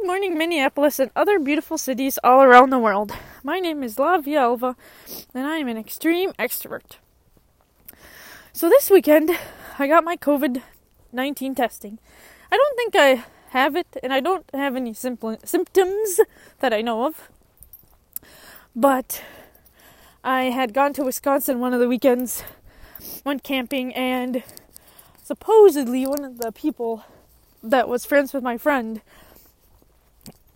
Good morning, Minneapolis and other beautiful cities all around the world. My name is Lavia Alva, and I am an extreme extrovert. So this weekend, I got my COVID 19 testing. I don't think I have it, and I don't have any symptoms that I know of. But I had gone to Wisconsin one of the weekends, went camping, and supposedly one of the people that was friends with my friend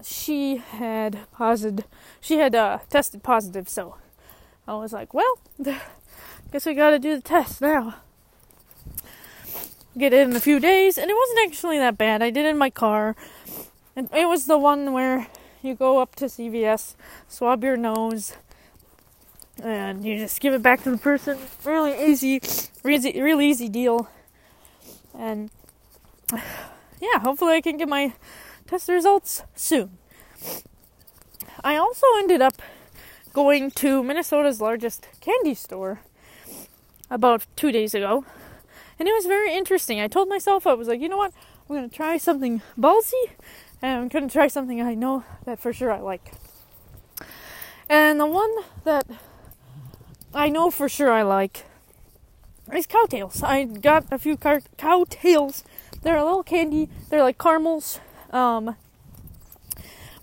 she had positive she had uh, tested positive so i was like well guess we gotta do the test now. Get it in a few days and it wasn't actually that bad. I did it in my car and it was the one where you go up to cvs swab your nose and you just give it back to the person. Really easy really, really easy deal. And yeah hopefully i can get my test results soon. I also ended up going to Minnesota's largest candy store about two days ago, and it was very interesting. I told myself, I was like, you know what, I'm to try something ballsy, and I'm to try something I know that for sure I like. And the one that I know for sure I like is Cow Tales. I got a few car- Cow Tales. They're a little candy. They're like caramels um,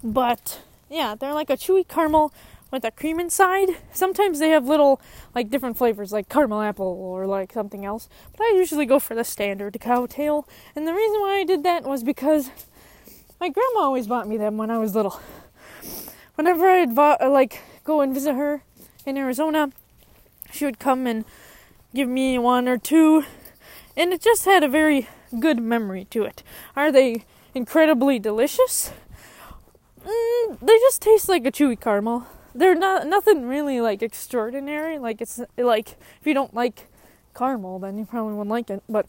but yeah, they're like a chewy caramel with a cream inside. Sometimes they have little like different flavors like caramel apple or like something else. But I usually go for the standard Cow Tale. And the reason why I did that was because my grandma always bought me them when I was little. Whenever I'd uh, like go and visit her in Arizona, she would come and give me one or two and it just had a very good memory to it. Are they incredibly delicious. Mm, they just taste like a chewy caramel. They're not nothing really like extraordinary. Like it's like if you don't like caramel, then you probably won't like it. But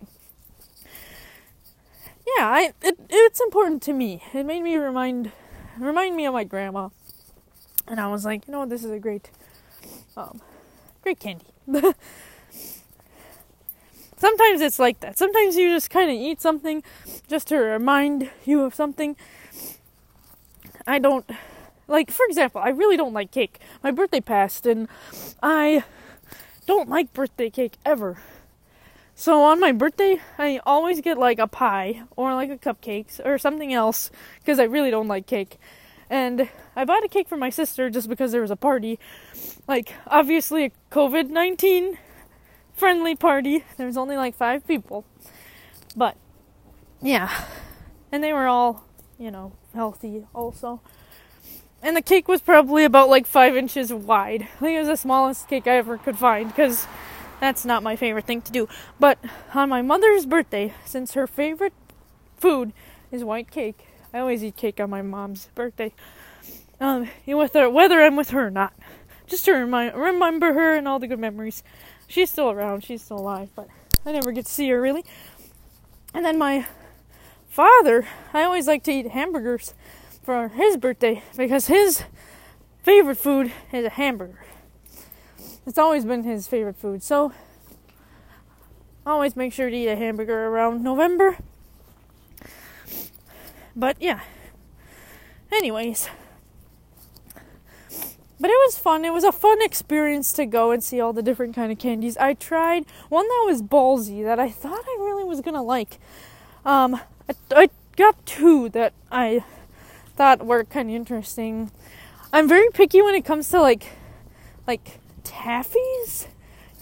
yeah, I it, it's important to me. It made me remind remind me of my grandma, and I was like, you know what, this is a great, um, great candy. Sometimes it's like that. Sometimes you just kind of eat something just to remind you of something. I don't like for example, I really don't like cake. My birthday passed and I don't like birthday cake ever. So on my birthday, I always get like a pie or like a cupcakes or something else because I really don't like cake. And I bought a cake for my sister just because there was a party. Like obviously a COVID-19 friendly party. There was only like five people. But, yeah. And they were all, you know, healthy also. And the cake was probably about like five inches wide. I think it was the smallest cake I ever could find because that's not my favorite thing to do. But on my mother's birthday, since her favorite food is white cake, I always eat cake on my mom's birthday. Um, with her, whether I'm with her or not, just to remind, remember her and all the good memories she's still around, she's still alive, but I never get to see her really. And then my father, I always like to eat hamburgers for his birthday because his favorite food is a hamburger. It's always been his favorite food, so I always make sure to eat a hamburger around November. But yeah. Anyways, but it was fun. It was a fun experience to go and see all the different kind of candies. I tried one that was ballsy that I thought I really was gonna like. Um, I, I got two that I thought were kind of interesting. I'm very picky when it comes to like, like taffies,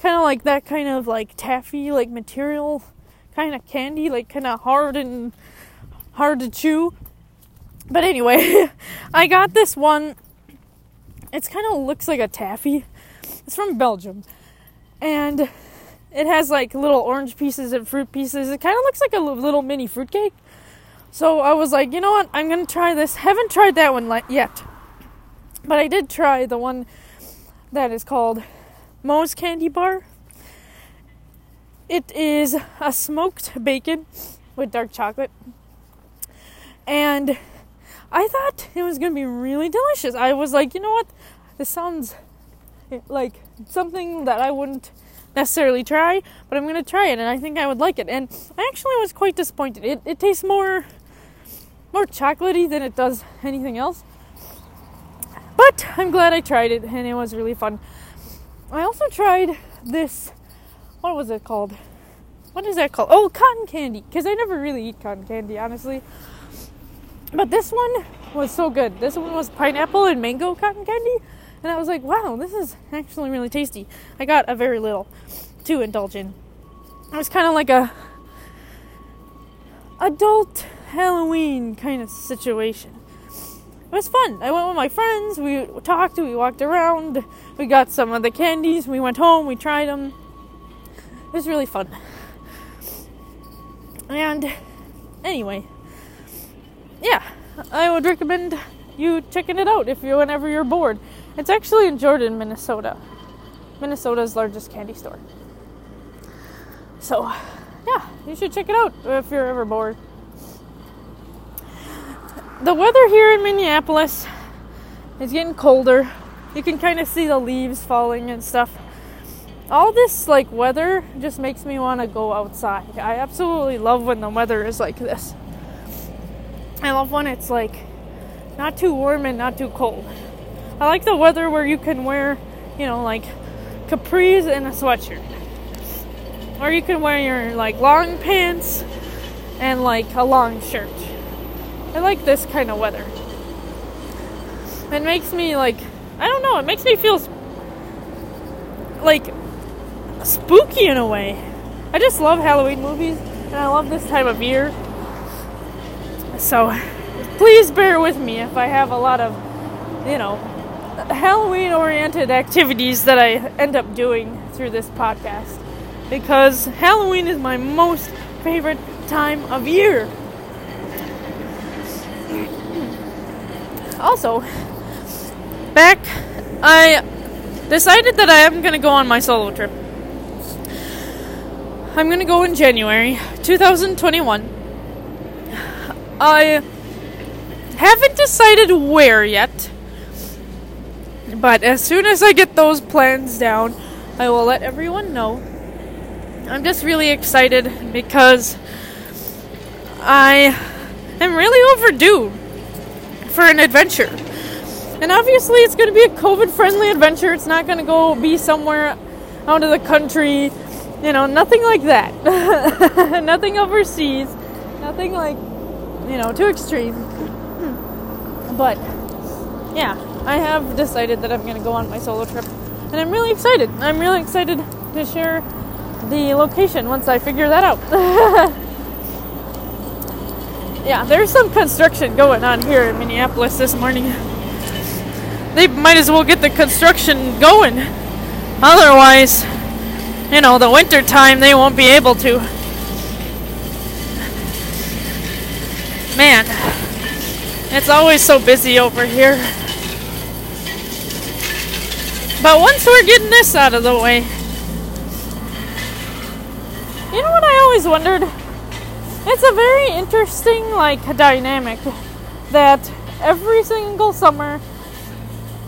kind of like that kind of like taffy like material kind of candy, like kind of hard and hard to chew. But anyway, I got this one it's kind of looks like a taffy. It's from Belgium. And it has like little orange pieces and fruit pieces. It kind of looks like a little mini fruitcake. So I was like, you know what? I'm going to try this. Haven't tried that one yet. But I did try the one that is called Moe's Candy Bar. It is a smoked bacon with dark chocolate. And I thought it was going to be really delicious. I was like, you know what? This sounds eh, like something that I wouldn't necessarily try, but I'm going to try it and I think I would like it. And I actually was quite disappointed. It, it tastes more more chocolatey than it does anything else. But I'm glad I tried it and it was really fun. I also tried this what was it called? What is that called? Oh, cotton candy. Because I never really eat cotton candy, honestly. But this one was so good. This one was pineapple and mango cotton candy. And I was like, wow, this is actually really tasty. I got a very little to indulge in. It was kind of like a adult Halloween kind of situation. It was fun. I went with my friends. We talked. We walked around. We got some of the candies. We went home. We tried them. It was really fun. And anyway, yeah, I would recommend you checking it out if you whenever you're bored. It's actually in Jordan, Minnesota. Minnesota's largest candy store. So, yeah, you should check it out if you're ever bored. The weather here in Minneapolis is getting colder. You can kind of see the leaves falling and stuff all this like weather just makes me want to go outside. I absolutely love when the weather is like this. I love when it's like not too warm and not too cold. I like the weather where you can wear, you know, like capris and a sweatshirt. Or you can wear your like long pants and like a long shirt. I like this kind of weather. It makes me like I don't know, it makes me feel like spooky in a way. I just love Halloween movies and I love this time of year. So please bear with me if I have a lot of, you know, Halloween oriented activities that I end up doing through this podcast. Because Halloween is my most favorite time of year. Also, back, I decided that I am going to go on my solo trip. I'm gonna go in January 2021. I haven't decided where yet, but as soon as I get those plans down, I will let everyone know. I'm just really excited because I am really overdue for an adventure. And obviously, it's going to be a COVID friendly adventure. It's not going to go be somewhere out of the country you know, nothing like that. nothing overseas. Nothing like, you know, too extreme. but, yeah, I have decided that I'm going to go on my solo trip. And I'm really excited. I'm really excited to share the location once I figure that out. yeah, there's some construction going on here in Minneapolis this morning. They might as well get the construction going. Otherwise, you know, the winter time they won't be able to. Man, it's always so busy over here. But once we're getting this out of the way, you know what I always wondered? It's a very interesting like dynamic that every single summer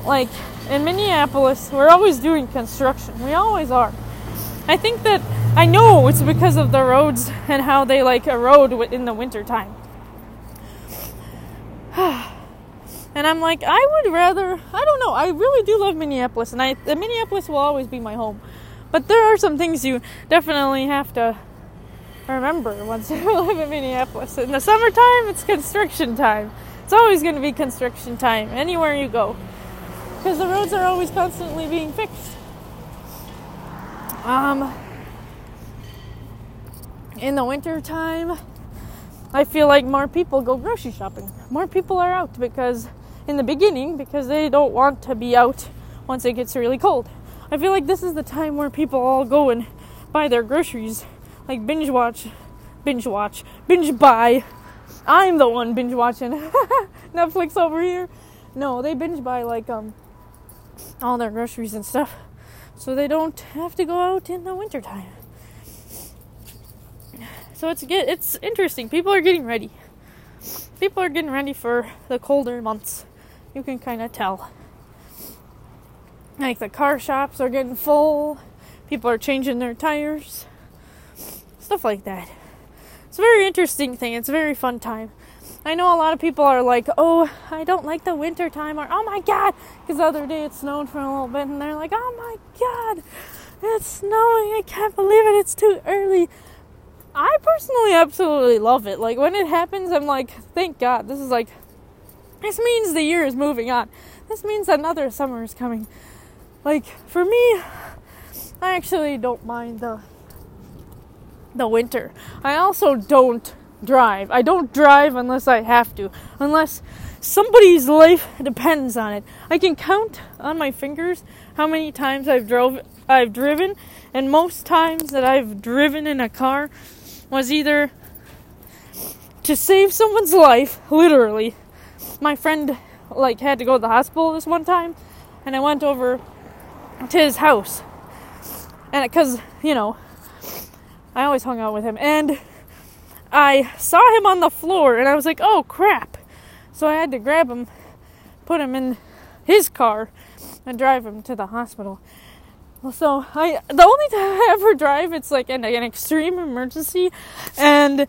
like in Minneapolis, we're always doing construction. We always are. I think that I know it's because of the roads and how they like erode in the wintertime. And I'm like, I would rather, I don't know, I really do love Minneapolis, and I, Minneapolis will always be my home. But there are some things you definitely have to remember once you live in Minneapolis. In the summertime, it's construction time. It's always going to be construction time anywhere you go. Because the roads are always constantly being fixed. Um, in the winter time, I feel like more people go grocery shopping. More people are out because in the beginning because they don't want to be out once it gets really cold. I feel like this is the time where people all go and buy their groceries, like binge watch, binge watch, binge buy. I'm the one binge watching Netflix over here. No, they binge buy like um all their groceries and stuff so they don't have to go out in the wintertime. So it's get it's interesting. People are getting ready. People are getting ready for the colder months. You can kind of tell. Like the car shops are getting full. People are changing their tires. Stuff like that. It's a very interesting thing. It's a very fun time. I know a lot of people are like, oh, I don't like the winter time, or oh my god, because the other day it snowed for a little bit, and they're like, oh my god, it's snowing, I can't believe it, it's too early. I personally absolutely love it. Like when it happens, I'm like, thank God. This is like, this means the year is moving on. This means another summer is coming. Like for me, I actually don't mind the the winter. I also don't drive. I don't drive unless I have to, unless somebody's life depends on it. I can count on my fingers how many times I've drove I've driven, and most times that I've driven in a car was either to save someone's life, literally. My friend like had to go to the hospital this one time, and I went over to his house. And cuz, you know, I always hung out with him and I saw him on the floor and I was like, "Oh crap." So I had to grab him, put him in his car and drive him to the hospital. So I the only time I ever drive it's like an, an extreme emergency and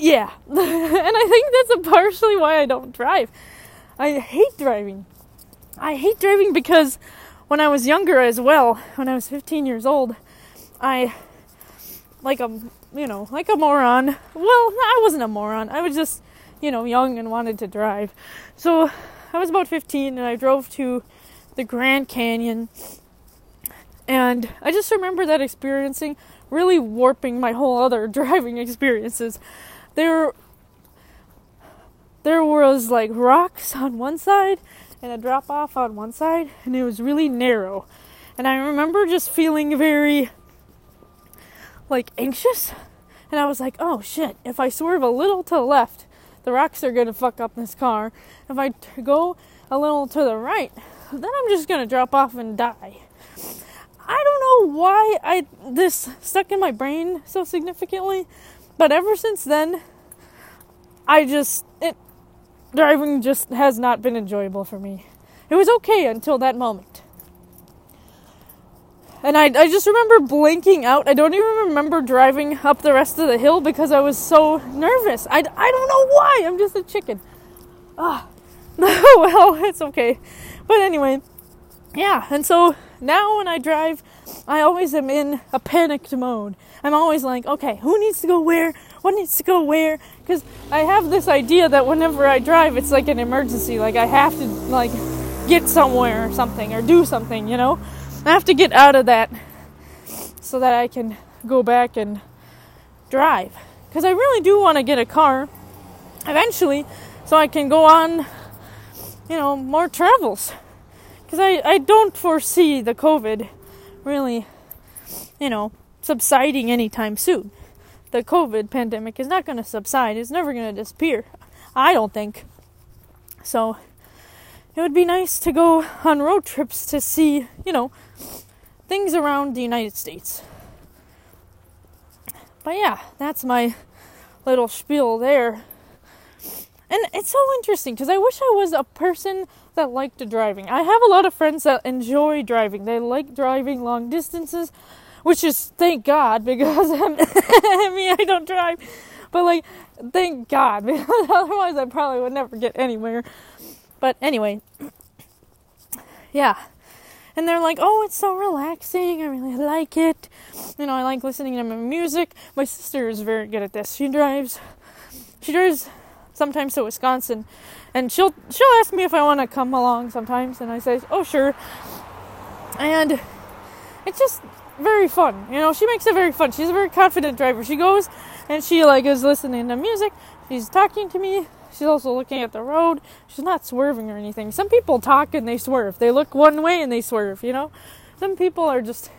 yeah. and I think that's partially why I don't drive. I hate driving. I hate driving because when I was younger as well, when I was 15 years old, I like a you know, like a moron. Well, I wasn't a moron. I was just, you know, young and wanted to drive. So, I was about 15 and I drove to the Grand Canyon and I just remember that experiencing really warping my whole other driving experiences. There there was like rocks on one side and a drop off on one side and it was really narrow. And I remember just feeling very like anxious and I was like, "Oh shit, if I swerve a little to the left, the rocks are to fuck up this car. If I t- go a little to the right, then I'm just to drop off and die." I don't know why I this stuck in my brain so significantly, but ever since then, I just it driving just has not been enjoyable for me. It was okay until that moment. And I, I just remember blinking out. I don't even remember driving up the rest of the hill because I was so nervous. I, I don't know why. I'm just a chicken. Ah. well, it's okay. But anyway, yeah. And so now when I drive, I always am in a panicked mode. I'm always like, okay, who needs to go where? What needs to go where? Because I have this idea that whenever I drive, it's like an emergency. Like I have to like get somewhere or something or do something. You know, I have to get out of that so that I can go back and drive. Because I really do want to get a car eventually, so I can go on, you know, more travels because I, I don't foresee the COVID really, you know, subsiding anytime soon. The COVID pandemic is not going to subside, it's never going to disappear. I don't think. So, it would be nice to go on road trips to see, you know, things around the United States. But yeah, that's my little spiel there. And it's so interesting because I wish I was a person that liked driving. I have a lot of friends that enjoy driving. They like driving long distances, which is thank God because I mean I don't drive, but like thank God because otherwise I probably would never get anywhere. But anyway, yeah. And they're like, "Oh, it's so relaxing. I really like it. You know, I like listening to my music." My sister is very good at this. She drives she drives sometimes to Wisconsin, and she'll she'll ask me if I want to come along sometimes, and I say, "Oh, sure." And it's just very fun. You know, she makes it very fun. She's a very confident driver. She goes and she like is listening to music. She's talking to me. She's also looking at the road. She's not swerving or anything. Some people talk and they swerve. They look one way and they swerve, you know? Some people are just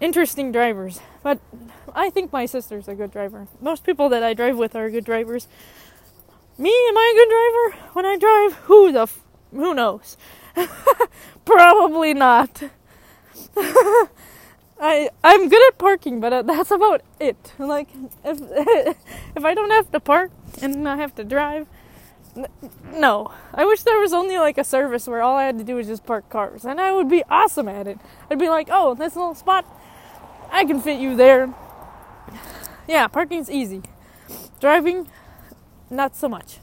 interesting drivers. But I think my sister's a good driver. Most people that I drive with are good drivers. Me, am I a good driver when I drive? Who the f- who knows? Probably not. I I'm good at parking, but uh, that's about it. Like if if I don't have to park and I have to drive, no. I wish there was only like a service where all I had to do was just park cars, and I would be awesome at it. I'd be like, oh, this little spot, I can fit you there. Yeah, parking's easy. Driving, not so much.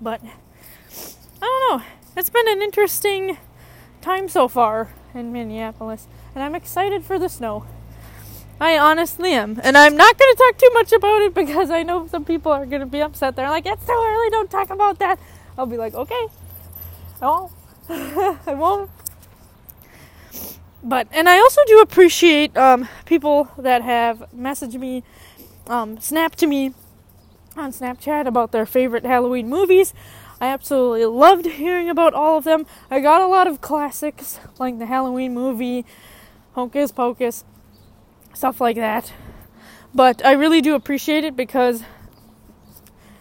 But I don't know. It's been an interesting time so far in Minneapolis, and I'm excited for the snow. I honestly am. And I'm not going to talk too much about it because I know some people are going to be upset. They're like, it's too early, don't talk about that. I'll be like, okay. I won't. I won't. But, and I also do appreciate um, people that have messaged me, um, snapped to me on Snapchat about their favorite Halloween movies. I absolutely loved hearing about all of them. I got a lot of classics like the Halloween movie, Hocus Pocus, stuff like that. But I really do appreciate it because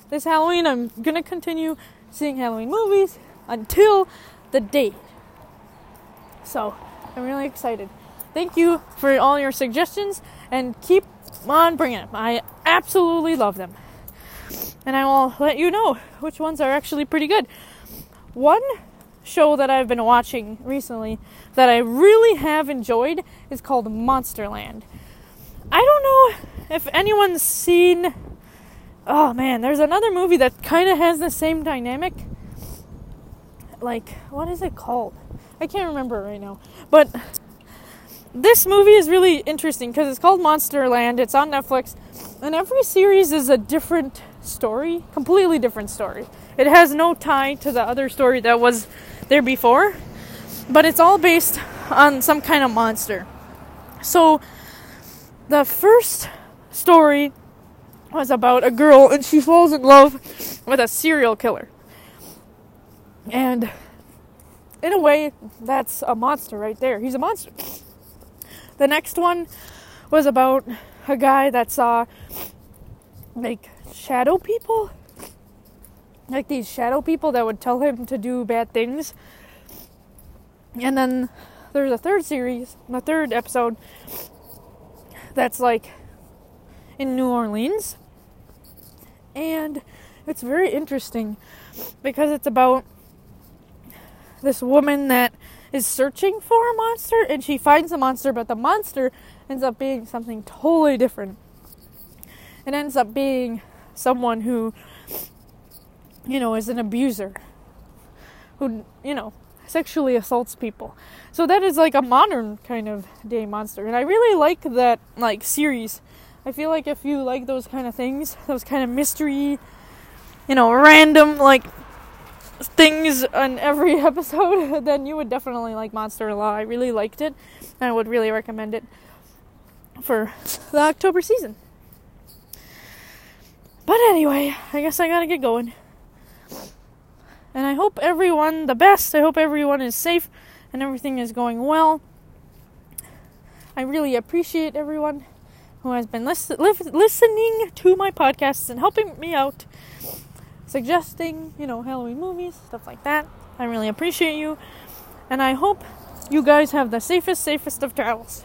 this Halloween I'm going to continue seeing Halloween movies until the date. So, I'm really excited. Thank you for all your suggestions and keep on bringing them. I absolutely love them. And I will let you know which ones are actually pretty good. One show that I've been watching recently that I really have enjoyed is called Monsterland. I don't know if anyone's seen. Oh man, there's another movie that kind of has the same dynamic. Like, what is it called? I can't remember right now. But this movie is really interesting because it's called Monsterland. It's on Netflix. And every series is a different story, completely different story. It has no tie to the other story that was there before, but it's all based on some kind of monster. So the first story was about a girl and she falls in love with a serial killer. And in a way, that's a monster right there. He's a monster. The next one was about a guy that saw like shadow people. Like these shadow people that would tell him to do bad things. And then there's a third series, a third episode that's like in New Orleans. And it's very interesting because it's about this woman that is searching for a monster and she finds a monster, but the monster ends up being something totally different. It ends up being someone who, you know, is an abuser, who, you know, sexually assaults people. So that is like a modern kind of day monster. And I really like that like series. I feel like if you like those kind of things, those kind of mystery, you know, random like things on every episode, then you would definitely like Monsterland. I really liked it. And I would really recommend it for the October season. But anyway, I guess I gotta get going. And I hope everyone the best. I hope everyone is safe and everything is going well. I really appreciate everyone who has been listen- listening to my podcasts and helping me out, suggesting, you know, Halloween movies, stuff like that. I really appreciate you. And I hope you guys have the safest, safest of travels.